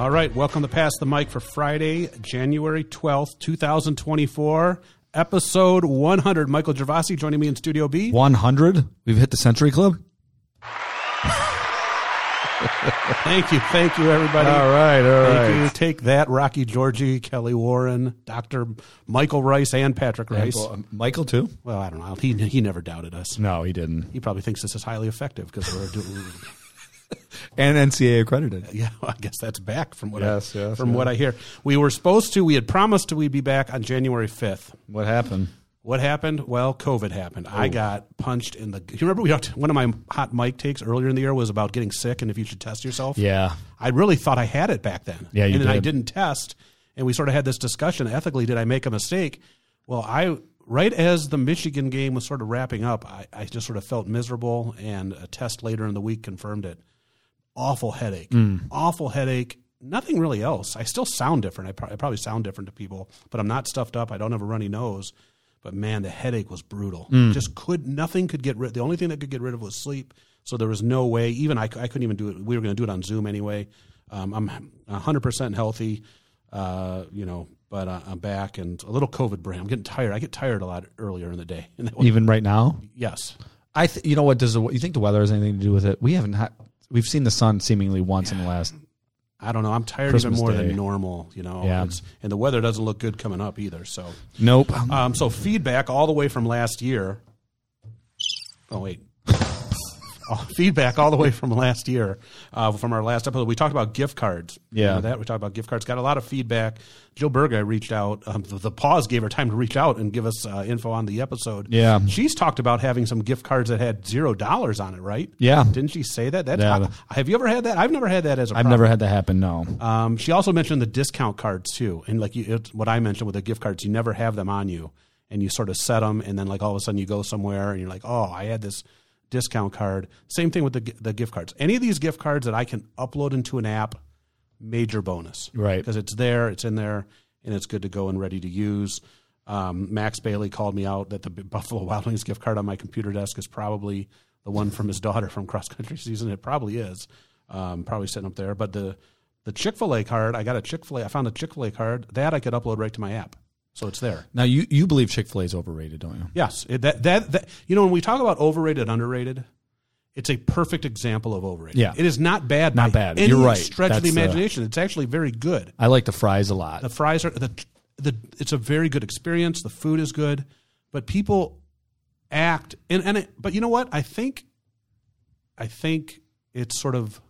All right, welcome to Pass the Mic for Friday, January 12th, 2024, episode 100. Michael Gervasi joining me in Studio B. 100? We've hit the Century Club? Thank you, thank you, everybody. All right, all Thank you. Take that, Rocky Georgie, Kelly Warren, Dr. Michael Rice, and Patrick Rice. Um, Michael, too? Well, I don't know. He, he never doubted us. No, he didn't. He probably thinks this is highly effective because we're doing. And NCA accredited. Yeah, I guess that's back from what Yes, I, yes, from yes. what I hear. We were supposed to. We had promised to. We'd be back on January fifth. What happened? What happened? Well, COVID happened. I got punched in the. You remember we talked, one of my hot mic takes earlier in the year was about getting sick and if you should test yourself. Yeah. I really thought I had it back then. Yeah, you and then I did. didn't test, and we sort of had this discussion ethically. Did I make a mistake? Well, I right as the Michigan game was sort of wrapping up, I, I just sort of felt miserable, and a test later in the week confirmed it. Awful headache. Mm. Awful headache. Nothing really else. I still sound different. I, pro- I probably sound different to people, but I'm not stuffed up. I don't have a runny nose. But man, the headache was brutal. Mm. Just could nothing could get rid. The only thing that could get rid of was sleep. So there was no way. Even I, I couldn't even do it. We were going to do it on Zoom anyway. Um, I'm 100 percent healthy, uh, you know, but uh, I'm back and a little COVID brain. I'm getting tired. I get tired a lot earlier in the day. Was, Even right now? yes, I th- you know what does the, you think the weather has anything to do with it? We haven't had we've seen the sun seemingly once in the last I don't know. I'm tired Christmas even more Day. than normal. You know, Yeah. And the weather doesn't look good coming up either. So, Nope. um, so feedback all the way from last year. Oh wait. Feedback all the way from last year, uh, from our last episode. We talked about gift cards. Yeah. Remember that we talked about gift cards. Got a lot of feedback. Jill Berga reached out. Um, the, the pause gave her time to reach out and give us uh, info on the episode. Yeah. she's talked about having some gift cards that had zero dollars on it. Right? Yeah. Didn't she say that? That's Yeah. have you ever had that? I've never had that as a. I've problem. never had that happen, no. Um, she also mentioned the discount cards too, and like you, it's what I mentioned with the gift cards, you never have them on you, and you sort of set them, and then like all of a sudden you go somewhere, and you're like, oh, I had this discount card. Same thing with the the gift cards. Any of these gift cards that I can upload into an app, major bonus, Right. Because it's there, it's in there, and it's good to go and ready to use. Um, Max Bailey called me out that the Buffalo Wild Wings gift card on my computer desk is probably the one from his daughter from cross country season. It probably is, um, probably sitting up there. But the the Chick fil A card, I got a Chick fil A. I found a Chick fil A card that I could upload right to my app, so it's there. Now you you believe Chick-fil-A is overrated, don't you? Yes, it, that, that that you know when we talk about overrated, underrated, it's a perfect example of overrated. Yeah. it is not bad. Not bad. You're right. Stretch of the That's, uh, imagination. it's actually very good. I like the fries a lot. The fries are the the. It's a very good experience. The food is good, but people act and and it, but you know what? I think, I think it's sort of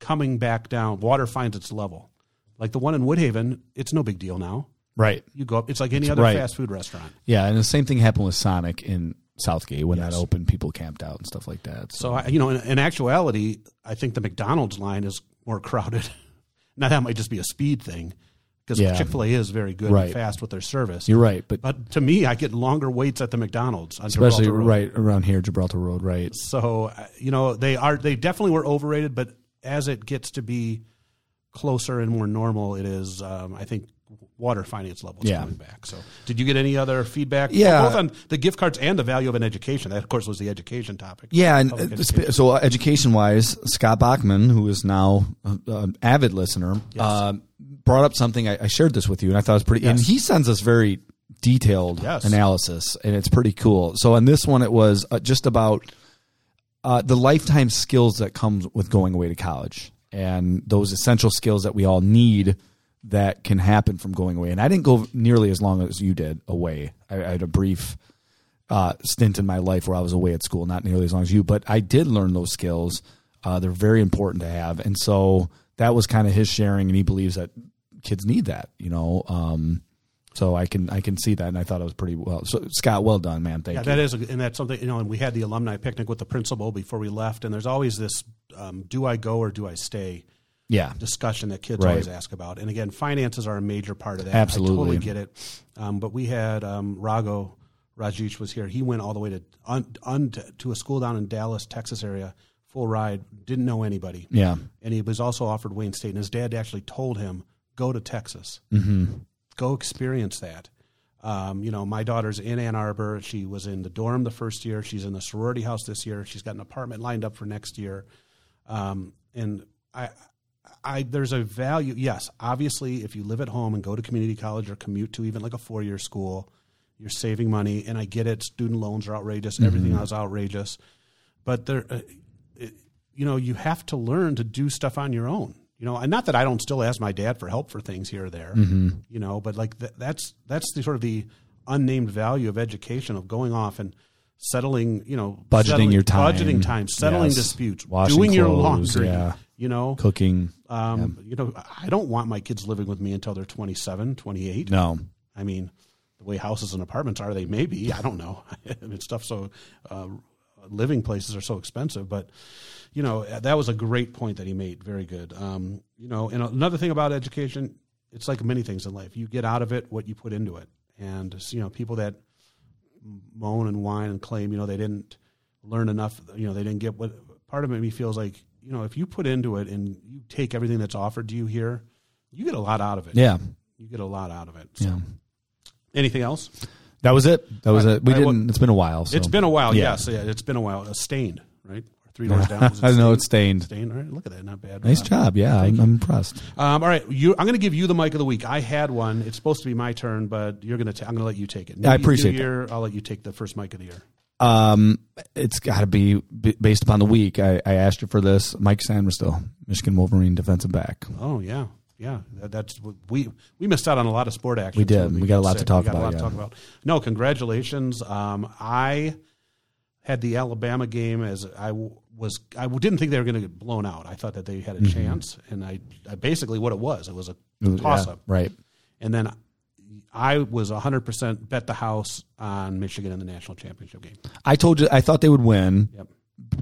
coming back down. Water finds its level. Like the one in Woodhaven, it's no big deal now. Right. You go up. It's like any other right. fast food restaurant. Yeah, and the same thing happened with Sonic in Southgate when Yes. that opened, people camped out and stuff like that. So, So I, you know, in, in actuality, I think the McDonald's line is more crowded. now that might just be a speed thing because Yeah. Chick Fil A is very good Right. and fast with their service. you're right, but But to me, I get longer waits at the McDonald's, on especially Gibraltar Road. right around here, Gibraltar Road, right? So uh, you know, they are they definitely were overrated, but as it gets to be closer and more normal, it is. Um, I think water finance levels Yeah. coming back. So, did you get any other feedback? Yeah. both on the gift cards and the value of an education. That, of course, was the education topic. Yeah, and uh, education. so education wise, Scott Bachman, who is now an avid listener, Yes. uh, brought up something. I, I shared this with you, and I thought it was pretty. And he sends us very detailed Yes. analysis, and it's pretty cool. So on this one, it was uh, just about uh, the lifetime skills that comes with going away to college, and those essential skills that we all need that can happen from going away. And I didn't go nearly as long as you did away. I, I had a brief uh, stint in my life where I was away at school, not nearly as long as you, but I did learn those skills. Uh, they're very important to have, and so that was kind of his sharing, and he believes that kids need that, you know. Um, so I can I can see that, and I thought it was pretty well. So Scott, well done, man. Thank you. Yeah, you. that is, a, and that's something you know. And we had the alumni picnic with the principal before we left, and there's always this: um, do I go or do I stay? Yeah, discussion that kids Right. always ask about. And again, finances are a major part of that. Absolutely. I totally get it. Um, but we had um, Rago Rajesh was here. He went all the way to un, un, to a school down in Dallas, Texas area, full ride. Didn't know anybody. yeah, And he was also offered Wayne State. And his dad actually told him, "Go to Texas, hmm go experience that." Um, you know, my daughter's in Ann Arbor. She was in the dorm the first year. She's in the sorority house this year. She's got an apartment lined up for next year. Um, and I, I there's a value. Yes, obviously, if you live at home and go to community college or commute to even like a four year school, you're saving money. And I get it. Student loans are outrageous. Everything else outrageous. But there, uh, it, you know, you have to learn to do stuff on your own. You know, and not that I don't still ask my dad for help for things here or there. You know, but like th- that's that's the sort of the unnamed value of education of going off and settling. You know, Budgeting settling- your time. budgeting time, settling Yes. disputes, Washing doing your clothes, laundry. yeah. You know, Cooking. um, you know, I don't want my kids living with me until they're 27, 28. No. I mean, the way houses and apartments are, they may be. I don't know. I mean, stuff so uh, living places are so expensive, but you know that was a great point that he made. Very good. Um, you know, and another thing about education, it's like many things in life. You get out of it what you put into it, and you know, people that moan and whine and claim, you know, they didn't learn enough. You know, they didn't get what. Part of it me feels like, you know, if you put into it and you take everything that's offered to you here, you get a lot out of it. Yeah. You get a lot out of it. So. Yeah. Anything else? That was it. That was I- it. We I didn't. wa- it's been a while. So. It's been a while. Yeah. Yes, yeah, it's been a while. Uh, stained, right? Three doors down. It I know it's stained. Stained. All right, look at that. Not bad. Nice job. Yeah, I'm, I'm impressed. Um, all right, you, I'm going to give you the mic of the week. I had one. It's supposed to be my turn, but you're going to. I'm going to let you take it. I appreciate year, I'll let you take the first mic of the year. Um, it's got to be b- based upon the week. I, I asked you for this. Mike Sainristil, Michigan Wolverine defensive back. Oh yeah, yeah. That, that's we we missed out on a lot of sport action. We did. We got a lot to talk we got about, A lot yeah. to talk about. No, congratulations. Um, I had the Alabama game as I was. I didn't think they were going to get blown out. I thought that they had a chance, and I, I basically what it was. It was a toss up, Yeah, right. and then I was 100 percent bet the house on Michigan in the national championship game. I told you I thought they would win. Yep.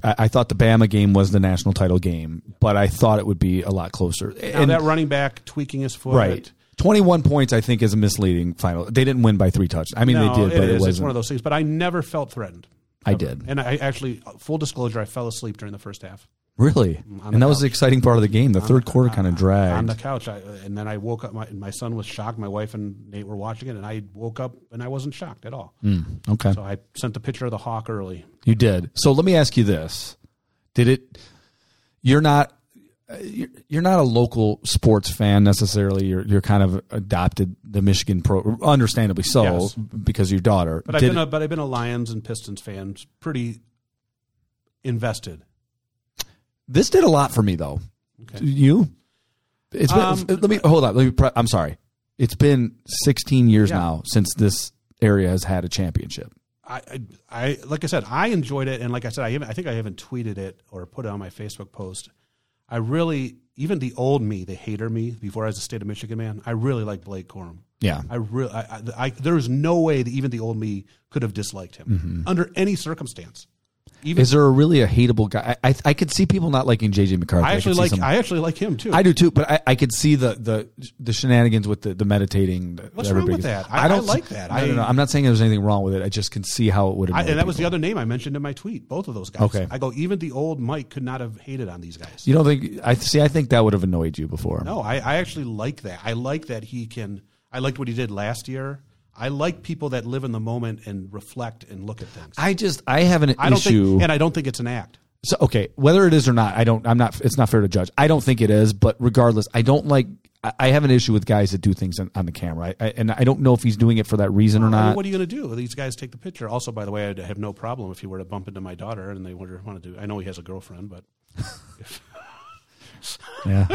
I, I thought the Bama game was the national title game, but I thought it would be a lot closer. Now And- that running back tweaking his foot, right. 21 points, I think, is a misleading final. They didn't win by three touchdowns. I mean, No, they did, it but it, is. wasn't. It's one of those things. But I never felt threatened. I did. And I actually, full disclosure, I fell asleep during the first half. Really? And the that was the exciting part of the game. The third quarter kind of dragged. on the couch. I, and then I woke up. My, my son was shocked. My wife and Nate were watching it, and I woke up and I wasn't shocked at all. Mm, okay. So I sent the picture of the hawk early. You did. So let me ask you this: Did it? You're not. You're not a local sports fan necessarily. You're you're kind of adopted the Michigan pro, understandably so, Yes. because of your daughter. But I've Did been a, but I've been a Lions and Pistons fan, pretty invested. This did a lot for me though. Okay. You? It's been. Um, let me hold on. Let me. Pre- I'm sorry. It's been 16 years Yeah. now since this area has had a championship. I, I, like I said, I enjoyed it, and like I said, I, even, I think I haven't tweeted it or put it on my Facebook post. I really, even the old me, the hater me, before I was a state of Michigan man, I really like Blake Corum. Yeah. I really, I, I, I, there is no way that even the old me could have disliked him under any circumstance. Even Is there a really a hateable guy? I I, I could see people not liking JJ McCarthy. I actually see like, some- I actually like him too. I do too, but I, I could see the, the the shenanigans with the, the meditating. What's wrong with that? I- I like that. No, no, no, I- I'm not saying there's anything wrong with it. I just can see how it would. I, and that was the other name I mentioned in my tweet. Both of those guys. Okay. I go, even the old Mike could not have hated on these guys. You don't think? I see. I think that would have annoyed you before. No, I, I actually like that. I like that he can. I liked what he did last year. I like people that live in the moment and reflect and look at things. I just I have an I don't issue. think, and I don't think it's an act. so okay, whether it is or not, I don't. I'm not. It's not fair to judge. I don't think it is, but regardless, I don't like. I- I have an issue with guys that do things on, on the camera, I, I, and I don't know if he's doing it for that reason or I mean, not. what are you going to do? These guys take the picture. Also, by the way, I'd have no problem if he were to bump into my daughter and they want to do. I know he has a girlfriend, but yeah,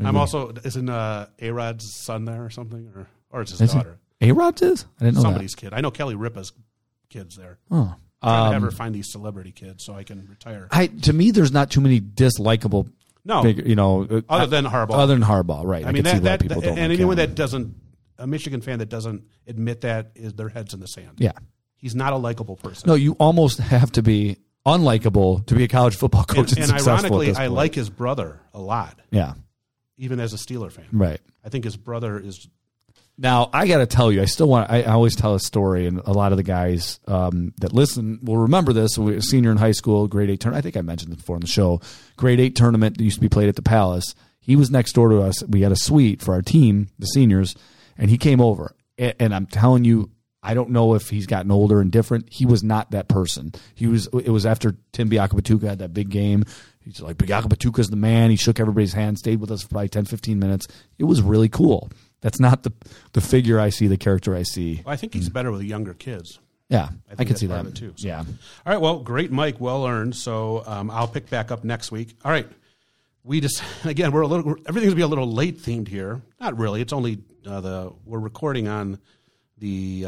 I'm also isn't uh, A Rod's son there or something, or or it's his Is it? A Rod's is. I didn't know somebody's kid. I know Kelly Ripa's kids there. Oh. have Um, her find these celebrity kids so I can retire. I to me, there's not too many dislikable. No, figure, you know, uh, other than Harbaugh. other than Harbaugh, right? I mean can see that, that, don't and like anyone him. that doesn't a Michigan fan that doesn't admit that is their heads in the sand. yeah, He's not a likable person. no, you almost have to be unlikable to be a college football coach and, and, and ironically, I like his brother a lot, Yeah, even as a Steeler fan. right. I think his brother is Now I got to tell you, I still want. I, I always tell a story, and a lot of the guys um, that listen will remember this. We were senior in high school, grade eight tournament. I think I mentioned it before on the show. Grade eight tournament that used to be played at the Palace. He was next door to us. We had a suite for our team, the seniors, and he came over. And, and I'm telling you, I don't know if he's gotten older and different. He was not that person. He was. It was after Tim Biakabatuka had that big game. He's like, Biakabatuka's the man. He shook everybody's hand, stayed with us for probably 10, 15 minutes. It was really cool. That's not the the figure I see, the character I see. Well, I think he's better with younger kids. Yeah, I, think can see that too, so. Yeah. All right, well, great, Mike. Well earned. So um, I'll pick back up next week. All right. We just again we're a little everything's gonna be a little late themed here. Not really. It's only uh, the we're recording on the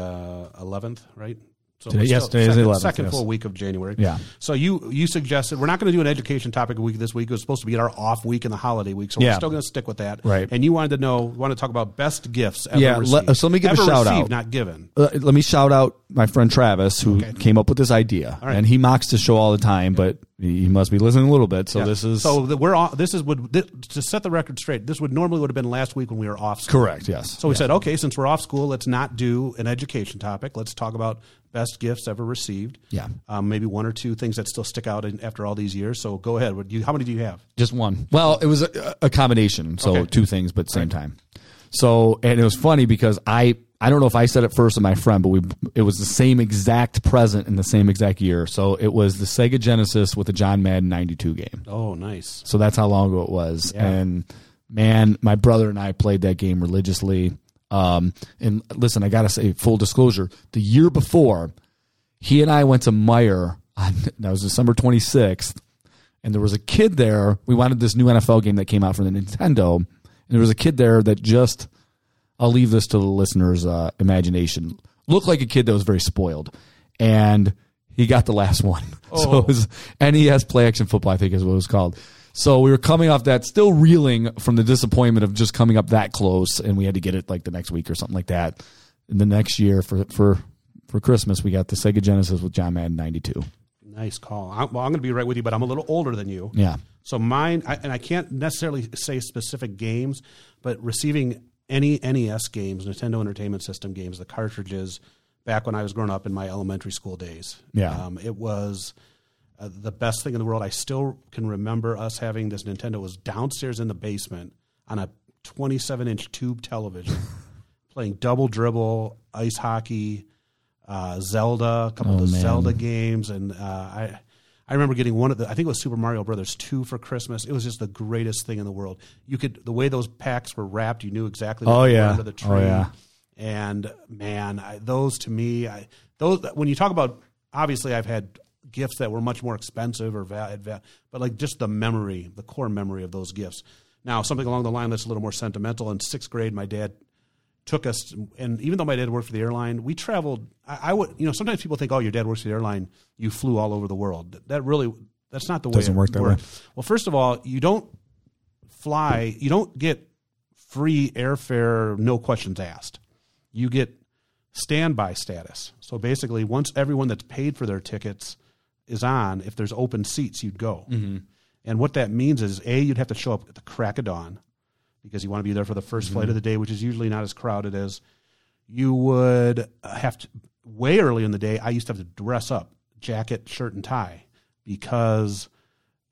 eleventh, right? So Today- yes, still- today is the second, 11th, second yes. full week of January. Yeah. So you you suggested we're not going to do an education topic week this week. It was supposed to be our off week and the holiday week, so Yeah. we're still going to stick with that. Right. And you wanted to know, want to talk about best gifts ever Yeah, received. let- so let me give a shout received, out. not given. Uh, let me shout out my friend Travis, who Okay. came up with this idea, right. and he mocks the show all the time, but he must be listening a little bit. So Yeah. this is so we're on, this is would this, to set the record straight. This would normally would have been last week when we were off. School. correct. Yes. So we said, okay, since we're off school, let's not do an education topic. Let's talk about best gifts ever received. Yeah. Um, maybe one or two things that still stick out in, after all these years. So go ahead. What do you, how many do you have? Just one. Well, it was a, a combination, so Okay. two things, but same time. So, and it was funny because I I don't know if I said it first to my friend, but we it was the same exact present in the same exact year. So it was the Sega Genesis with the John Madden '92 game. Oh, nice. So that's how long ago it was. Yeah. And man, my brother and I played that game religiously. Um, and listen, I gotta say, full disclosure, the year before, he and I went to Meijer on that was December 26th, and there was a kid there. We wanted this new NFL game that came out from the Nintendo, and there was a kid there that just I'll leave this to the listeners' uh, imagination. Looked like a kid that was very spoiled, and he got the last one. So Oh. it was NES Play Action Football, I think is what it was called. So we were coming off that, still reeling from the disappointment of just coming up that close, and we had to get it like the next week or something like that. And the next year for for for Christmas, we got the Sega Genesis with John Madden '92. Nice call. I, well, I'm going to be right with you, but I'm a little older than you. Yeah, So mine, I, and I can't necessarily say specific games, but receiving any NES games, Nintendo Entertainment System games, the cartridges, back when I was growing up in my elementary school days. Yeah. um, it was uh, the best thing in the world. I still can remember us having this Nintendo was downstairs in the basement on a 27 inch tube television, playing double dribble, ice hockey, uh, Zelda, a couple Oh, of the man. Zelda games, and uh, I. I remember getting one of the. I think it was Super Mario Brothers two for Christmas. It was just the greatest thing in the world. You could the way those packs were wrapped. You knew exactly. What Oh, yeah. under the tree. Oh, yeah. And man, I, those to me, I, those when you talk about obviously, I've had gifts that were much more expensive or val, val, but like just the memory, the core memory of those gifts. Now, something along the line that's a little more sentimental. In sixth grade, my dad took us, and even though my dad worked for the airline, we traveled. I, I would, you know, sometimes people think, "Oh, your dad works for the airline. You flew all over the world." That, really, that's not the way Doesn't it work that way. works. Well, first of all, you don't fly. You don't get free airfare, no questions asked. You get standby status. So basically, once everyone that's paid for their tickets is on, if there's open seats, you'd go. And what that means is, a, you'd have to show up at the crack of dawn because you want to be there for the 1st flight of the day, which is usually not as crowded as you would have to. Way early in the day, I used to have to dress up, jacket, shirt, and tie, because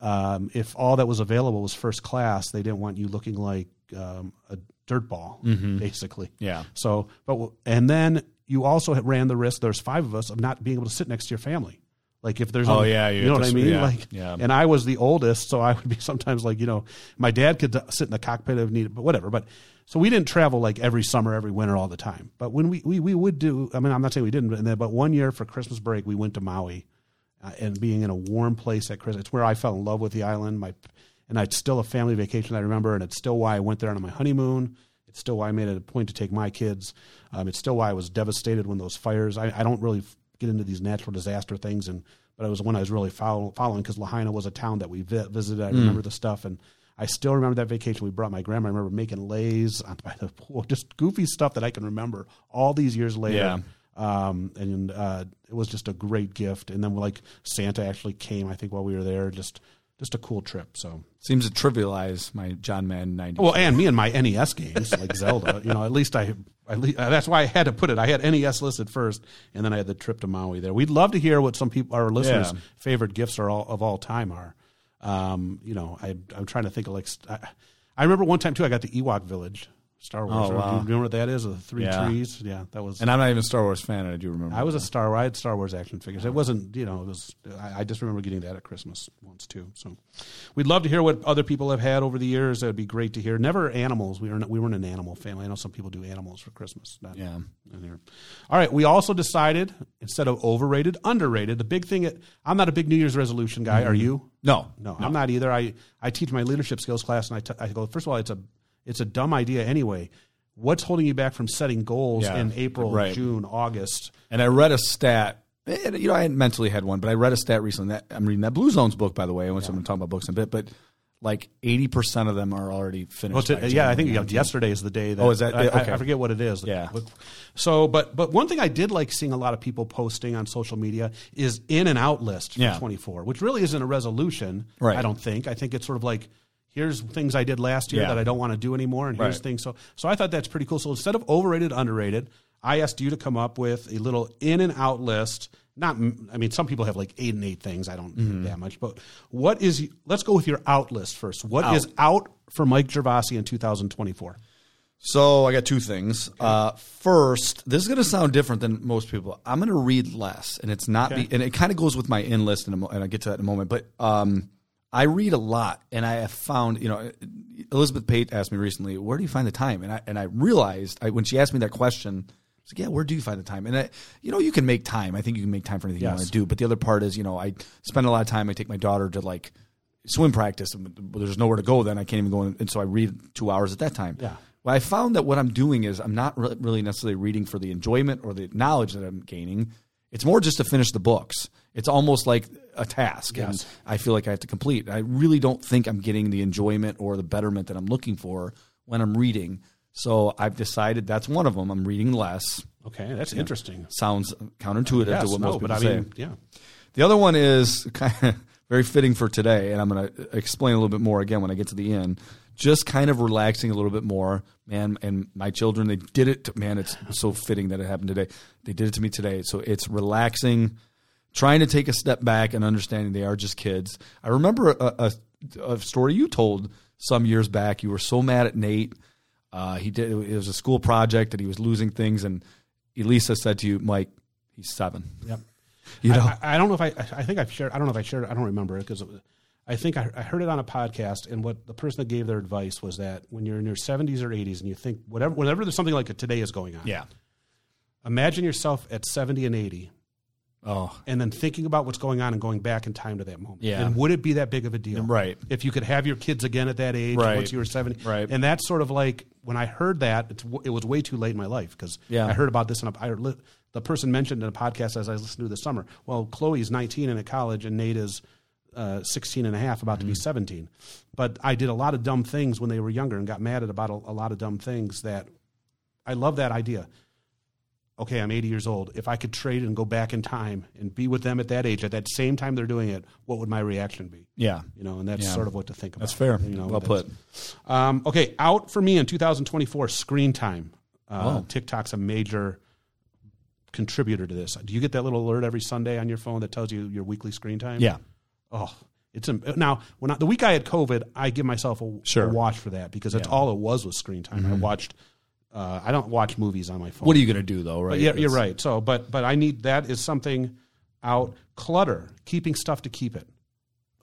um, if all that was available was first class, they didn't want you looking like um, a dirt ball, basically. yeah. So, but and then you also ran the risk. There's five of us of not being able to sit next to your family. Like if there's Oh, only- yeah, you you know what I mean. yeah, Like yeah. and I was the oldest, so I would be sometimes like you know my dad could sit in the cockpit if needed, but whatever. But so we didn't travel like every summer, every winter, all the time. But when we we, we would do, I mean, I'm not saying we didn't, but, but one year for Christmas break we went to Maui, uh, and being in a warm place at Christmas, it's where I fell in love with the island. My and it's still a family vacation I remember, and it's still why I went there on my honeymoon. It's still why I made it a point to take my kids. Um, it's still why I was devastated when those fires. I, I don't really get into these natural disaster things, and but it was one I was really follow, following because Lahaina was a town that we vi- visited. I remember the stuff, and I still remember that vacation. We brought my grandma. I remember making lays on- by the pool, just goofy stuff that I can remember all these years later. Yeah. Um, and uh, it was just a great gift. And then like Santa actually came, I think, while we were there. Just just a cool trip. So Seems to trivialize my John Madden ninety. well, and me and my NES games like Zelda. You know, at least I. At least, uh, that's why I had to put it. I had NES listed first, and then I had the trip to Maui there. We'd love to hear what some people, our listeners' Yeah. favorite gifts are all of all time are. Um, you know, I, I'm trying to think of like. I, I remember one time too. I got the Ewok Village Star Wars. Oh, wow. Do you remember what that is? The three Yeah. trees. Yeah, that was. And I'm not even a Star Wars fan, and I do remember. I was a Star. I had Star Wars action figures. It wasn't, you know, it was. I, I just remember getting that at Christmas once too. So, we'd love to hear what other people have had over the years. That'd be great to hear. Never animals. We were not, we weren't an animal family. I know some people do animals for Christmas. Not- Yeah. All right. We also decided instead of overrated, underrated. The big thing. I'm not a big New Year's resolution guy. Are mm-hmm. you? no, No, I'm not either. I, I teach my leadership skills class, and I, t- I go. First of all, it's a it's a dumb idea anyway. What's holding you back from setting goals Yeah, in April, right. June, August? And I read a stat. You know, I mentally had one, but I read a stat recently. That I'm reading that Blue Zones book, by the way. Which I'm going to talk about books in a bit, but like 80 percent of them are already finished. Well, to, yeah, I think 19th. yesterday is the day. That, Oh, is that- I, I- okay. I forget what it is. Yeah. So, but but one thing I did like seeing a lot of people posting on social media is in and out list for Yeah. 24, which really isn't a resolution. Right. I don't think. I think it's sort of like. Here's things I did last year Yeah. that I don't want to do anymore, and here's Right. things. So, so I thought that's pretty cool. So instead of overrated, underrated, I asked you to come up with a little in and out list. Not, I mean, some people have like eight and eight things. I don't Mm-hmm. do that much, but what is? Let's go with your out list first. What is out for Mike Gervasi in 2024? So I got two things. Uh, first, this is going to sound different than most people. I'm going to read less, and it's not, Okay. be, and it kind of goes with my in list, in a mo- and I'll get to that in a moment. But um, I read a lot, and I have found, you know, Elizabeth Pate asked me recently, "Where do you find the time?" And I and I realized I, when she asked me that question, I was like, "Yeah, where do you find the time?" And I, you know, you can make time. I think you can make time for anything you want to do. But the other part is, you know, I spend a lot of time. I take my daughter to like swim practice, and there's nowhere to go. Then I can't even go, in, and so I read two hours at that time. Yeah. Well, I found that what I'm doing is I'm not re- really necessarily reading for the enjoyment or the knowledge that I'm gaining. It's more just to finish the books. It's almost like a task, and I feel like I have to complete. I really don't think I'm getting the enjoyment or the betterment that I'm looking for when I'm reading. So I've decided that's one of them. I'm reading less. Okay, that's interesting. Sounds counterintuitive Yes, to what no, most but people I say. mean, yeah. The other one is kind of very fitting for today, and I'm going to explain a little bit more again when I get to the end. Just kind of relaxing a little bit more, man. And my children, they did it. To, man, it's so fitting that it happened today. They did it to me today. So it's relaxing, trying to take a step back and understanding they are just kids. I remember a, a, a story you told some years back. You were so mad at Nate. Uh, he did. It was a school project and he was losing things, and Elisa said to you, Mike, he's seven. Yep. You know, I, I, don't know if I. I think I've shared. I don't know if I shared. I don't remember it because I think I, I heard it on a podcast. And what the person that gave their advice was that when you're in your 70s or 80s and you think whatever, whenever there's something like a today is going on, yeah. imagine yourself at 70 and 80, Oh, and then thinking about what's going on and going back in time to that moment. Yeah. And would it be that big of a deal? Right. If you could have your kids again at that age Right. once you were 70. Right. And that's sort of like when I heard that, it's, it was way too late in my life because Yeah. I heard about this and I li- the person mentioned in a podcast as I listened to this summer. Well, Chloe's 19 and at college and Nate is uh, 16 and a half, about to Mm-hmm. be 17. But I did a lot of dumb things when they were younger and got mad at about a, a lot of dumb things that I love that idea. Okay, I'm 80 years old. If I could trade and go back in time and be with them at that age, at that same time they're doing it, what would my reaction be? yeah. You know, and that's Yeah. sort of what to think about. That's fair. You know, well put. Um, okay, out for me in 2024, screen time. Uh, Oh. TikTok's a major contributor to this. Do you get that little alert every Sunday on your phone that tells you your weekly screen time? Yeah. Oh, it's now when I, the week I had COVID, I give myself a, Sure. a watch for that because that's Yeah. Mm-hmm. all it was was screen time. I watched. Uh, I don't watch movies on my phone. What are you going to do though, right? But yeah, you're right. So, but but I need that is something out clutter, keeping stuff to keep it.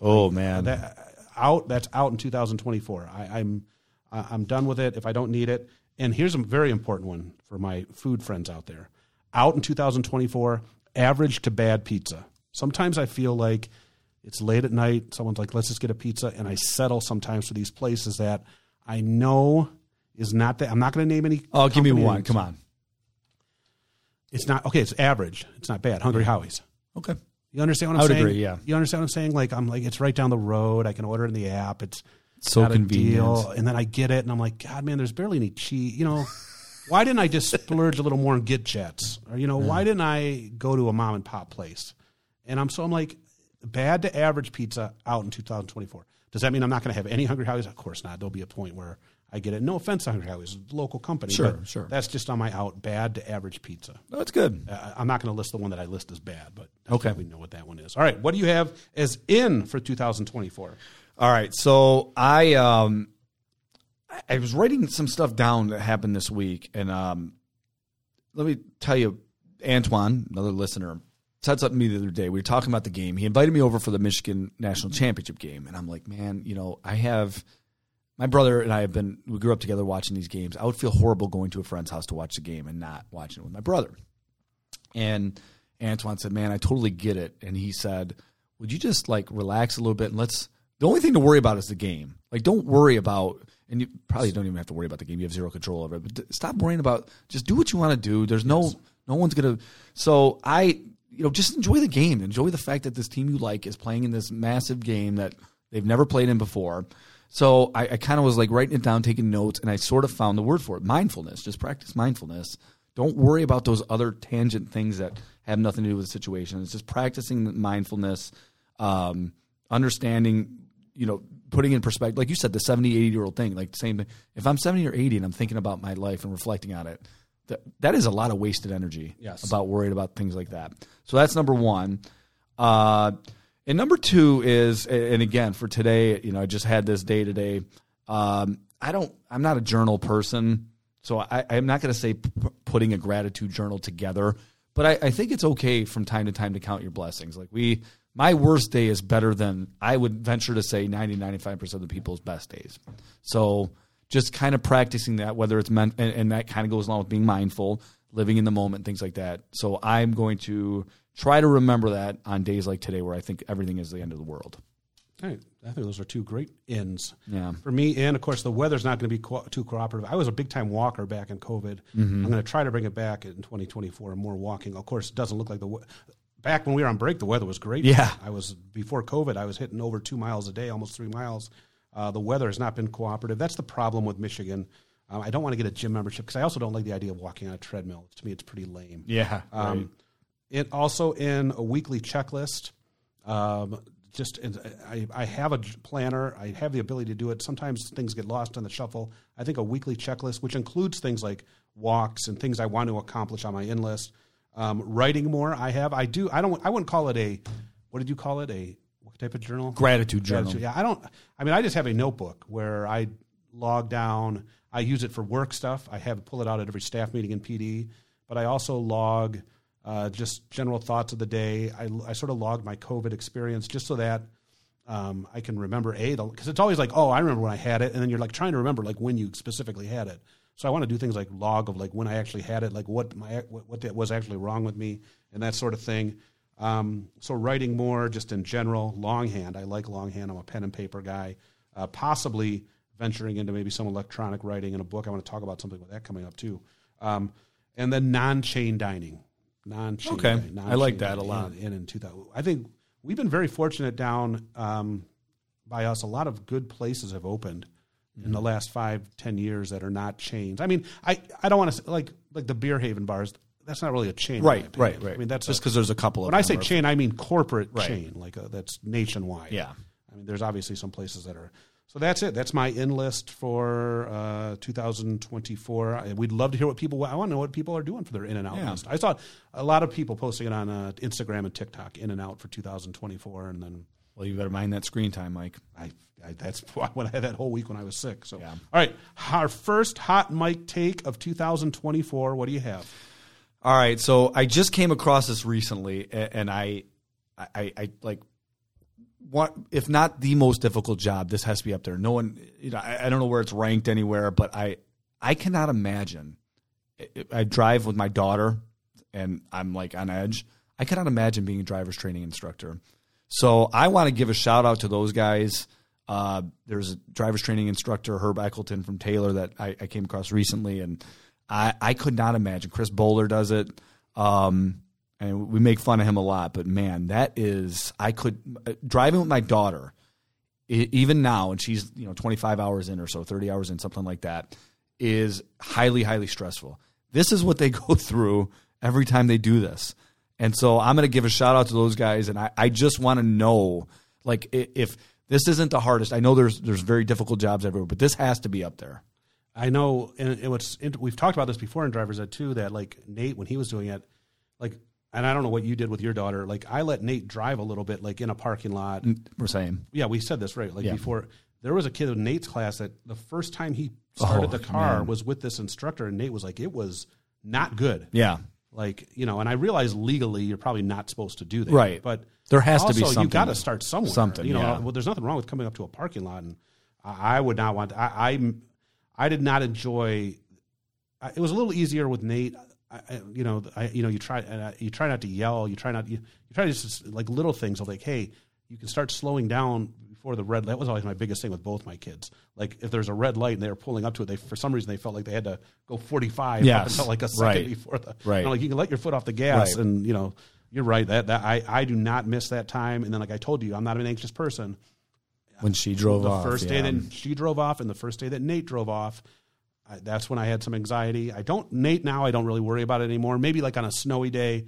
Oh man. That out that's out in 2024. I, I'm I'm done with it if I don't need it. And here's a very important one for my food friends out there. Out in 2024, average to bad pizza. Sometimes I feel like it's late at night. Someone's like, "Let's just get a pizza," and I settle sometimes for these places that I know is not that. I'm not going to name any. oh, give me one. names. Come on. It's not okay. It's average. It's not bad. Hungry Howie's. Okay. You understand what I'm I would saying? agree, yeah. You understand what I'm saying? Like I'm like it's right down the road. I can order it in the app. It's So convenient. And then I get it, and I'm like, God, man, there's barely any cheese. You know, why didn't I just splurge a little more and get Jets? Or you know, why didn't I go to a mom and pop place? And I'm so I'm like, bad to average pizza out in 2024. Does that mean I'm not going to have any Hungry Howie's? Of course not. There'll be a point where I get it. No offense, Hungry it's a local company. Sure, sure. That's just on my out. Bad to average pizza. No, it's good. Uh, I'm not going to list the one that I list as bad, but Okay. we know what that one is. All right, what do you have as in for 2024? All right. So I um I was writing some stuff down that happened this week, and um, let me tell you, Antoine, another listener, said something to me the other day. We were talking about the game. He invited me over for the Michigan National Championship game, and I'm like, man, you know, I have my brother and I have been we grew up together watching these games. I would feel horrible going to a friend's house to watch the game and not watching it with my brother. And Antoine said, "Man, I totally get it." And he said, "Would you just like relax a little bit and let's the only thing to worry about is the game. Like don't worry about and you probably don't even have to worry about the game. You have zero control over it. But stop worrying about just do what you want to do. There's no no one's going to So I you know, just enjoy the game. Enjoy the fact that this team you like is playing in this massive game that they've never played in before. So I, I kind of was like writing it down, taking notes, and I sort of found the word for it mindfulness. Just practice mindfulness. Don't worry about those other tangent things that have nothing to do with the situation. It's just practicing mindfulness, um, understanding, you know, putting in perspective. Like you said, the 70, 80 year old thing, like same thing. If I'm 70 or 80 and I'm thinking about my life and reflecting on it, that, that is a lot of wasted energy yes. about worried about things like that. So that's number one. Uh, and number two is, and again for today, you know, I just had this day today. Um, I don't, I'm not a journal person, so I, am not going to say p- putting a gratitude journal together. But I, I think it's okay from time to time to count your blessings. Like we, my worst day is better than I would venture to say 90, 95 percent of the people's best days. So just kind of practicing that, whether it's meant, and, and that kind of goes along with being mindful, living in the moment, things like that. So I'm going to try to remember that on days like today where I think everything is the end of the world. All right. I think those are two great ends. Yeah. For me, and of course, the weather's not going to be co- too cooperative. I was a big time walker back in COVID. Mm-hmm. I'm going to try to bring it back in 2024 more walking. Of course, it doesn't look like the. Back when we were on break, the weather was great. Yeah. I was, before COVID, I was hitting over two miles a day, almost three miles. Uh, the weather has not been cooperative. That's the problem with Michigan. Um, I don't want to get a gym membership because I also don't like the idea of walking on a treadmill. To me, it's pretty lame. Yeah. Um, right. It also in a weekly checklist. Um, just I, I have a planner. I have the ability to do it. Sometimes things get lost in the shuffle. I think a weekly checklist, which includes things like walks and things I want to accomplish on my in list. Um, writing more. I have. I do. I don't. I wouldn't call it a. What did you call it? A what type of journal? Gratitude journal. Gratitude. Yeah. I don't. I mean, I just have a notebook where I log down. I use it for work stuff. I have pull it out at every staff meeting in PD, but I also log uh, just general thoughts of the day. I, I sort of logged my COVID experience just so that um, I can remember a because it's always like oh I remember when I had it, and then you're like trying to remember like when you specifically had it. So I want to do things like log of like when I actually had it, like what my what, what was actually wrong with me, and that sort of thing. Um, so writing more just in general, longhand. I like longhand. I'm a pen and paper guy. Uh, possibly venturing into maybe some electronic writing in a book. I want to talk about something with that coming up too. Um, and then non-chain dining non-chain. Okay, I like that a lot. In, in, in 2000, I think we've been very fortunate down um, by us. A lot of good places have opened mm-hmm. in the mm-hmm. last five, ten years that are not chains. I mean, I, I don't want to like like the beer haven bars. That's not really a chain, right? Right, right. I mean, that's just because there's a couple. of When I say chain, I mean corporate right. chain, like a, that's nationwide. Yeah. I mean, there's obviously some places that are so that's it. That's my in list for uh, 2024. We'd love to hear what people. I want to know what people are doing for their in and out yeah. list. I saw a lot of people posting it on uh, Instagram and TikTok, in and out for 2024, and then. Well, you better mind that screen time, Mike. I, I that's when I had that whole week when I was sick. So, yeah. all right, our first hot mic take of 2024. What do you have? All right, so I just came across this recently, and I, I, I like what if not the most difficult job this has to be up there. No one you know I, I, don't know where it's ranked anywhere but i i cannot imagine i drive with my daughter and i'm like on edge. I cannot imagine being a driver's training instructor. So i want to give a shout out to those guys. Uh, there's a driver's training instructor herb eccleton from taylor that i, I came across recently and I, I could not imagine. Chris bowler does it. Um, and we make fun of him a lot. But man, that is I could uh, driving with my daughter, even now, and she's you know 25 hours in or so, 30 hours in, something like that, is highly highly stressful. This is what they go through every time they do this, and so I'm going to give a shout out to those guys, and I, I just want to know like if this isn't the hardest. I know there's there's very difficult jobs everywhere, but this has to be up there. I know, and was we've talked about this before in drivers ed too. That like Nate when he was doing it, like and I don't know what you did with your daughter. Like I let Nate drive a little bit, like in a parking lot. Mm, we're saying, yeah, we said this right, like yeah. before. there was a kid in Nate's class that the first time he started Oh, the car man. was with this instructor, and Nate was like, it was not good. Yeah. Like you know, and I realize legally you're probably not supposed to do that, Right. But There has to be something. You got to start somewhere. something, You know, yeah. well, there's nothing wrong with coming up to a parking lot, and I, I would not want. I, I I did not enjoy. I, it was a little easier with Nate. I, I, you know, I, you know, you try and I, you try not to yell. You try not you, you try to just like little things of like, hey, you can start slowing down before the red. That was always my biggest thing with both my kids. Like if there's a red light and they were pulling up to it, they for some reason they felt like they had to go 45 up Yes. until like a second Right. before the Right. you know, like you can let your foot off the gas Right. and you know you're right that that I I do not miss that time. And then like I told you, I'm not an anxious person When she drove off the off. first day that she drove off and the first day that Nate drove off, I, that's when I had some anxiety. I don't Nate now. I don't really worry about it anymore. Maybe like on a snowy day,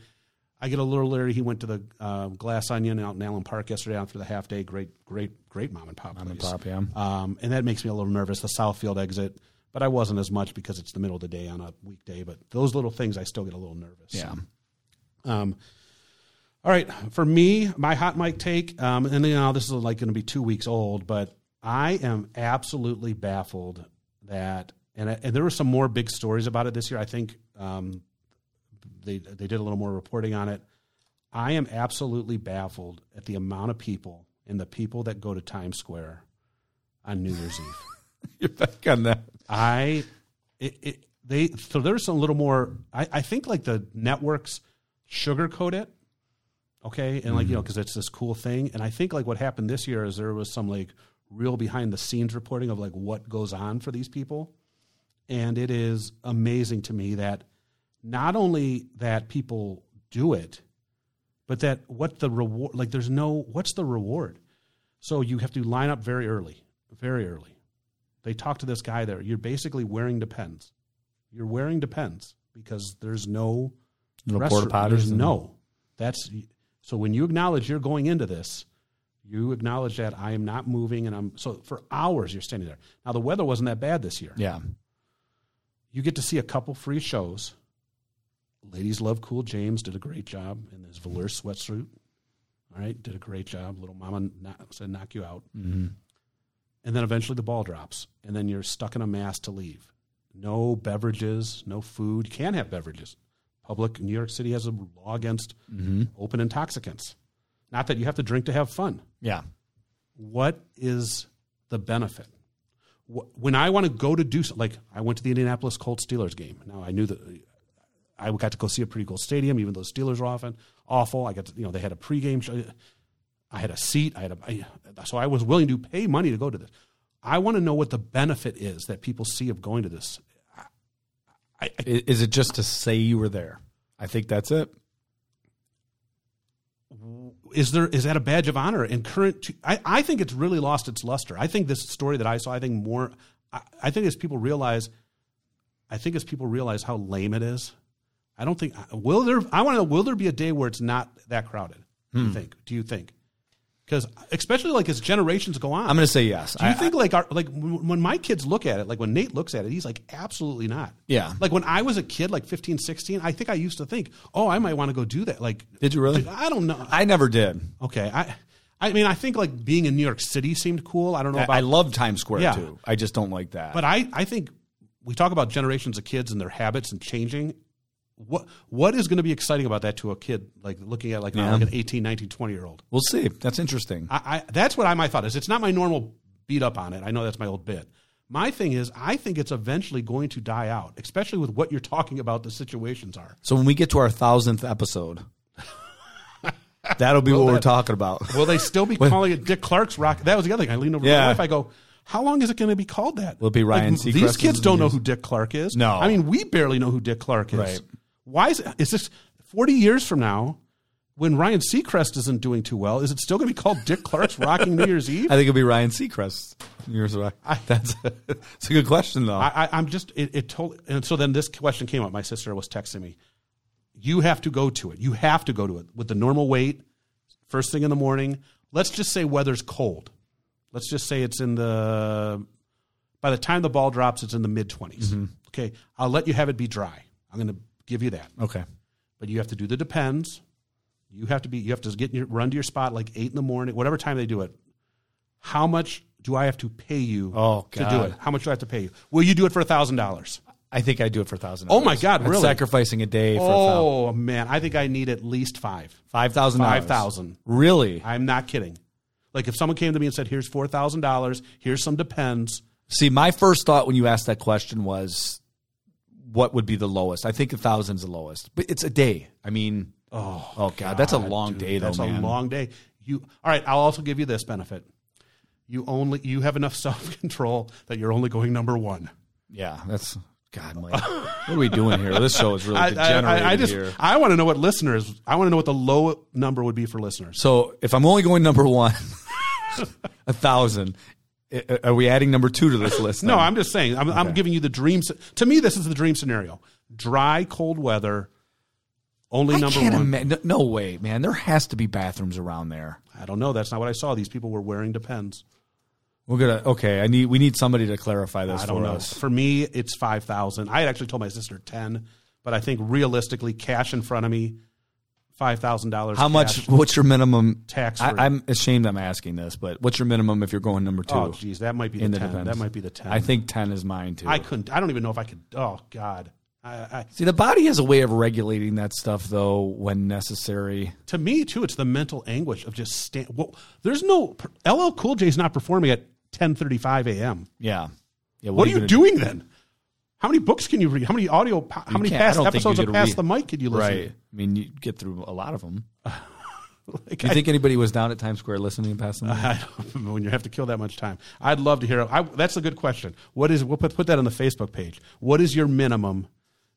I get a little leery. He went to the uh, Glass Onion out in Allen Park yesterday after the half day. Great, great, great mom and pop. Mom and pop, yeah. Um, and that makes me a little nervous. The Southfield exit, but I wasn't as much because it's the middle of the day on a weekday. But those little things, I still get a little nervous. Yeah. Um, all right, for me, my hot mic take, um, and you know this is like going to be two weeks old, but I am absolutely baffled that, and and there were some more big stories about it this year. I think um, they they did a little more reporting on it. I am absolutely baffled at the amount of people and the people that go to Times Square on New Year's Eve. You're back on that. I it, it they so there's a little more I, I think like the networks sugarcoat it okay and like you know because it's this cool thing and I think like what happened this year is there was some like real behind the scenes reporting of like what goes on for these people and it is amazing to me that not only that people do it but that what the reward like there's no what's the reward so you have to line up very early very early they talk to this guy there. You're basically wearing depends. You're wearing depends because there's no porta There's no. That's so when you acknowledge you're going into this, you acknowledge that I am not moving and I'm so for hours you're standing there. Now the weather wasn't that bad this year. Yeah. You get to see a couple free shows. Ladies Love Cool James did a great job in his velour sweatsuit. All right, did a great job. Little Mama knock, said knock you out. Mm-hmm. and then eventually the ball drops, and then you're stuck in a mass to leave. No beverages, no food. You can't have beverages. Public New York City has a law against Mm-hmm. open intoxicants. Not that you have to drink to have fun. Yeah. What is the benefit? Wh- When I want to go to do something, like I went to the Indianapolis Colts Steelers game. Now I knew that I got to go see a pretty cool stadium, even though Steelers were often awful. I got to, you know they had a pregame show. I had a seat. I had a I, so I was willing to pay money to go to this. I want to know what the benefit is that people see of going to this. I, I- Is it just to say you were there? I think that's it. Is there is that a badge of honor? In current I, I think it's really lost its luster. I think this story that i saw i think more I, I think as people realize i think as people realize how lame it is i don't think will there i want to know will there be a day where it's not that crowded do you hmm. think do you think because especially like as generations go on I'm going to say yes. do you I- think like our like when my kids look at it like when nate looks at it he's like absolutely not Yeah. like when i was a kid like 15 16 i think i used to think oh i might want to go do that like Did you really? i don't know I never did. Okay, I, I mean, I think like being in New York City seemed cool. I don't know I, about, I love Times Square Yeah. too. I just don't like that. but I, I think we talk about generations of kids and their habits and changing. What, what is going to be exciting about that to a kid like looking at like, Yeah. like an 18, 19, 20 year old? we'll see. That's interesting. I, I, that's what I my thought is. It's not my normal beat up on it. I know that's my old bit. My thing is, I think it's eventually going to die out, especially with what you're talking about. The situations are. So when we get to our thousandth episode, that'll be what we're talking about. Will they still be calling it Dick Clark's Rock? That was the other thing. I leaned over to Yeah. my wife. I go, "How long is it going to be called that?" Will be Ryan Like, Seacrest These kids don't know who Dick Clark is. No. I mean we barely know who Dick Clark is. Right. Why is it? Is this forty years from now? When Ryan Seacrest isn't doing too well, is it still going to be called Dick Clark's Rocking New Year's Eve? I think it'll be Ryan Seacrest. Years away. That's it's a good question though. I, I, I'm just it, it told, and so then this question came up. My sister was texting me. You have to go to it. You have to go to it with the normal weight, First thing in the morning. Let's just say weather's cold. Let's just say it's in the. By the time the ball drops, it's in the mid 20s. Mm-hmm. Okay, I'll let you have it be dry. I'm going to give you that, okay. but you have to do the depends. You have to be. You have to get in your, run to your spot like eight in the morning, whatever time they do it. How much do I have to pay you Oh, to do it? How much do I have to pay you? Will you do it for a thousand dollars? I think I do it for a thousand. Oh, my God, That's really? Sacrificing a day for. Oh man, I think I need at least five. five thousand. Five thousand. Really? I'm not kidding. Like if someone came to me and said, "Here's four thousand dollars. Here's some depends." See, my first thought when you asked that question was, what would be the lowest? I think a thousand's the lowest, but it's a day. I mean, oh, oh God, that's a long Dude, day though, That's man. a long day. You all right? I'll also give you this benefit. You only you have enough self control that you're only going number one. yeah, that's God, Mike. what are we doing here? This show is really I, I, I, I just here. I want to know what listeners. I want to know what the low number would be for listeners. So if I'm only going number one, a thousand. Are we adding number two to this list? No. I'm just saying. I'm, I'm giving you the dream. To me, this is the dream scenario: dry, cold weather. Only I number one. no, no way, man. There has to be bathrooms around there. I don't know. That's not what I saw. These people were wearing Depends. We're gonna okay. I need we need somebody to clarify this I for don't know. us. For me, it's five thousand. I had actually told my sister ten, but I think realistically, cash in front of me, five thousand dollars. How much? What's your minimum Tax I, I'm ashamed I'm asking this, but what's your minimum if you're going number two? Oh, geez, that might be the the ten. Depends? That might be the ten. I think ten is mine too. I couldn't. I don't even know if I could. Oh God. I, I, See, the body has a way of regulating that stuff though when necessary. to me too, it's the mental anguish of just stand. Well, there's no LL Cool J is not performing at 10:35 a.m. Yeah. Yeah. What, are you doing then? How many books can you read? How many audio? How many past episodes of Past read- the Mic could you listen? Right. I mean, you get through a lot of them. to? Like, Do you think anybody was down at Times Square listening past them? I don't know when you have to kill that much time. I'd love to hear. I, that's a good question. What is? We'll put put that on the Facebook page. What is your minimum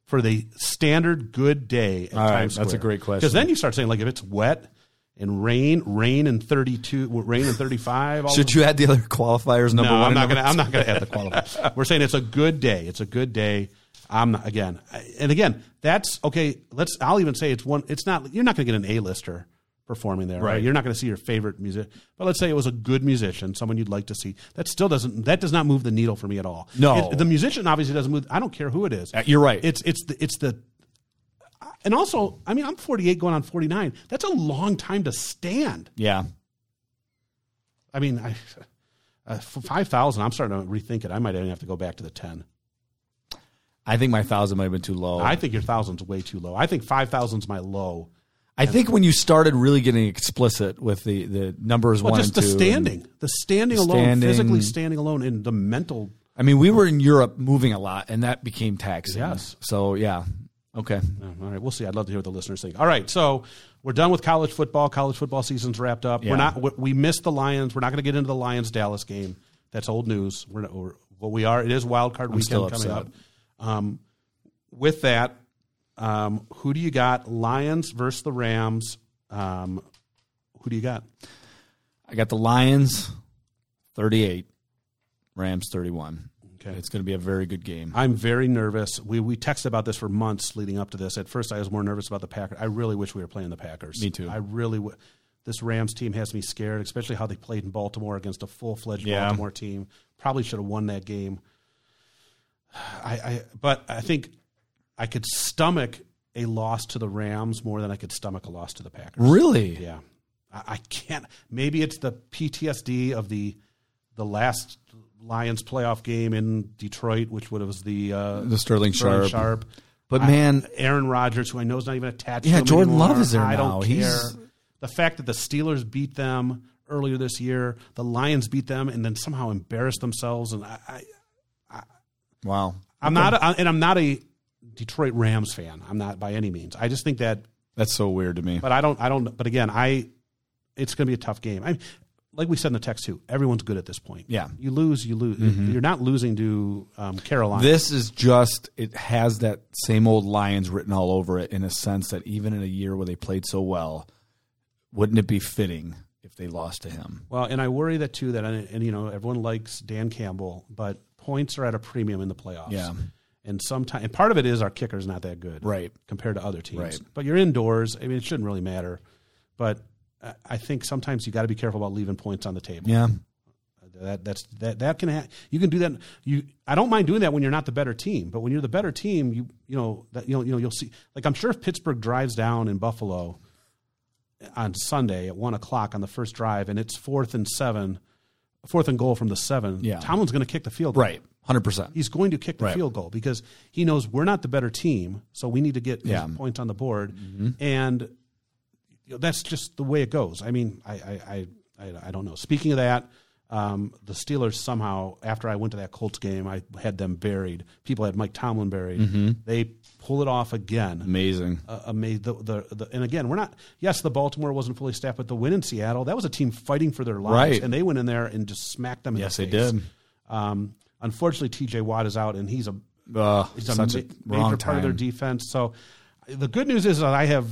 for the standard good day at All right, Times Square? that's a great question. Because then you start saying like if it's wet and rain, rain and thirty two, rain and thirty five. Should you add the other qualifiers? Number No, one. I'm not going to. I'm not going to add the qualifiers. We're saying it's a good day. It's a good day. I'm not again, and again. That's okay. Let's. I'll even say it's one. It's not. You're not going to get an A-lister performing there. Right. Right. You're not going to see your favorite music. But let's say it was a good musician, someone you'd like to see. That still doesn't. That does not move the needle for me at all. No. It- the musician obviously doesn't move. I don't care who it is. Uh, you're right. It's it's the it's the. And also, I mean, I'm 48 going on 49. That's a long time to stand. Yeah. I mean, I, uh, 5,000, I'm starting to rethink it. I might even have to go back to the 10. I think my thousand might have been too low. I think your thousand's way too low. I think 5,000's my low. I think when you started really getting explicit with the, the numbers Well, one just the standing, the standing alone, Standing. physically standing alone, and the mental. I mean, we were in Europe moving a lot, and that became taxing. Yes. So yeah. Okay. Oh, all right, we'll see. I'd love to hear what the listeners think. All right, so we're done with college football. College football season's wrapped up. Yeah. We're not. We missed the Lions. We're not going to get into the Lions Dallas game. That's old news. We're, not, we're what we are. It is wild card weekend still coming up. Um, with that, um, who do you got? Lions versus the Rams. Um, who do you got? I got the Lions, thirty-eight, Rams, thirty-one. Okay. It's going to be a very good game. I'm very nervous. We we texted about this for months leading up to this. At first, I was more nervous about the Packers. I really wish we were playing the Packers. Me too. I really. W- this Rams team has me scared, especially how they played in Baltimore against a full fledged Yeah. Baltimore team. Probably should have won that game. I, I but I think I could stomach a loss to the Rams more than I could stomach a loss to the Packers. Really? Yeah, I, I can't. Maybe it's the PTSD of the the last Lions playoff game in Detroit, which would was the uh, The Sterling Sharpe. Sharpe. But I- man, Aaron Rodgers, who I know is not even attached. Yeah, Jordan anymore. Love is there I now. don't care. He's- The fact that the Steelers beat them earlier this year, the Lions beat them, and then somehow embarrassed themselves, and I, I wow. I'm not, a, and I'm not a Detroit Rams fan. I'm not by any means. I just think that That's so weird to me. but I don't. I don't. But again, I. It's going to be a tough game. I like we said in the text too. Everyone's good at this point. Yeah. You lose, you lose. You're not losing to um, Carolina. This is just it has that same old Lions written all over it in a sense that even in a year where they played so well, wouldn't it be fitting if they lost to him? well, and I worry that too. That and, and you know everyone likes Dan Campbell, but points are at a premium in the playoffs. Yeah. And sometimes, and part of it is our kicker's not that good, Right. compared to other teams. Right. But you're indoors. I mean, it shouldn't really matter. But I- think sometimes you got to be careful about leaving points on the table. Yeah. That that's that that can ha- you can do that. You I don't mind doing that when you're not the better team, but when you're the better team, you you know that you know you know you'll see. Like I'm sure if Pittsburgh drives down in Buffalo on Sunday at one o'clock on the first drive, and it's fourth and seven fourth and goal from the seven, Yeah. Tomlin's going to kick the field goal. Right. Hundred percent. He's going to kick the Right. field goal because he knows we're not the better team, so we need to get Yeah. Mm-hmm. points on the board, and you know, that's just the way it goes. I mean, I I, I, I, don't know. Speaking of that, um, the Steelers somehow after I went to that Colts game, I had them buried. People had Mike Tomlin buried. Mm-hmm. They pull it off again. Amazing. Uh, amazed the, the, the and again we're not yes the Baltimore wasn't fully staffed but the win in Seattle that was a team fighting for their lives Right. and they went in there and just smacked them in Yes, the they did. Um, unfortunately, T.J. Watt is out, and he's a Uh, he's a ma- a major wrong part of their defense. So the good news is that I have,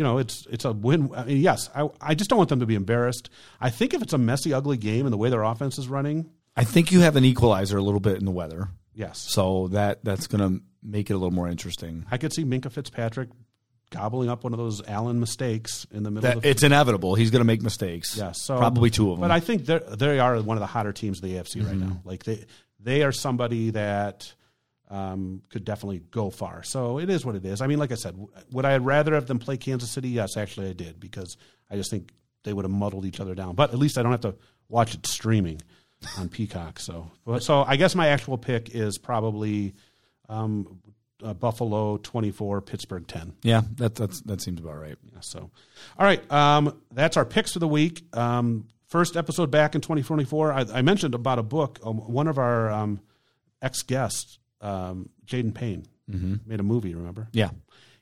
you know, it's it's a win. I mean, yes, I I just don't want them to be embarrassed. I think if it's a messy, ugly game and the way their offense is running, I think you have an equalizer a little bit in the weather, yes, so that that's going to make it a little more interesting. I could see Minkah Fitzpatrick gobbling up one of those Allen mistakes in the middle That of the it's inevitable. He's going to make mistakes. Yeah, so probably two of them. But I think they they are one of the hotter teams of the AFC right Mm-hmm. now. Like they they are somebody that um, could definitely go far. So it is what it is. I mean, like I said, would I rather have them play Kansas City? Yes, actually, I did because I just think they would have muddled each other down. But at least I don't have to watch it streaming on Peacock. So, so I guess my actual pick is probably um, uh, Buffalo twenty four, Pittsburgh ten. yeah, that that's that seems about right. Yeah, so, all right, um, that's our picks for the week. Um, first episode back in 2024. I, I mentioned about a book. Um, one of our um, ex guests, um, Jaden Payne, made a movie. Remember? Yeah,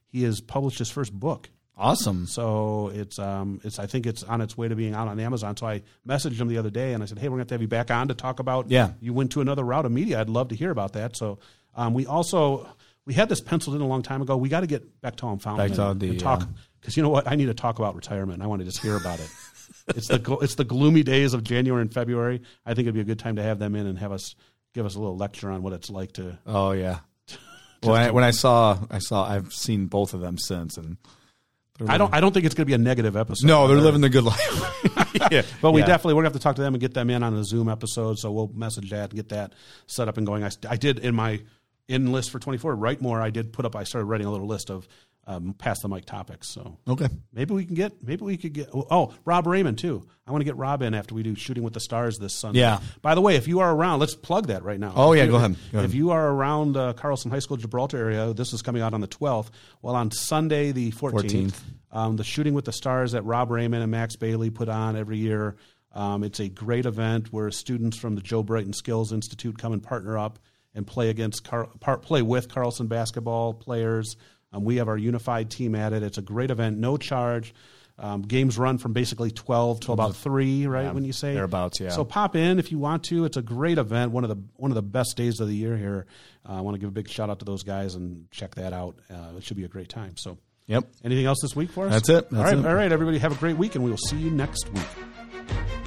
He has published his first book. awesome. So it's um it's I think it's on its way to being out on Amazon. So I messaged him the other day and I said, hey, we're going to have to have you back on to talk about. Yeah. you went to another route of media. I'd love to hear about that. So um, we also we had this penciled in a long time ago. We got to get Bechtel and Fountain Bechtel, and, the, and talk because you know what I need to talk about retirement. I want to just hear about it. it's the it's the gloomy days of January and February. I think it'd be a good time to have them in and have us give us a little lecture on what it's like to Oh yeah. when I, when I saw I saw I've seen both of them since and I don't. I don't think it's going to be a negative episode. no they're uh, living the good life. yeah, but we Yeah. definitely we're gonna have to talk to them and get them in on a Zoom episode. So we'll message that and get that set up and going. I, I did in my in list for twenty four. Write more. I did put up. I started writing a little list of um, pass the mic topics. So okay. maybe we can get. Maybe we could get. Oh, Rob Raymond too. I want to get Rob in after we do shooting with the stars this Sunday. Yeah. By the way, if you are around, let's plug that right now. Oh, yeah, go ahead. Go ahead. If you are around uh, Carlson High School, Gibraltar area, this is coming out on the twelfth. Well, on Sunday the fourteenth, um, the shooting with the stars that Rob Raymond and Max Bailey put on every year. Um, it's a great event where students from the Joe Brighton Skills Institute come and partner up and play against Car- play with Carlson basketball players. Um, we have our unified team at it. It's a great event, no charge. Um, games run from basically twelve till about three, right? when you say thereabouts, yeah. So pop in if you want to. It's a great event. One of the one of the best days of the year here. Uh, I want to give a big shout out to those guys and check that out. Uh, it should be a great time. So. Yep. Anything else this week for us? That's it. all That's right. it. All right. Everybody have a great week, and we will see you next week.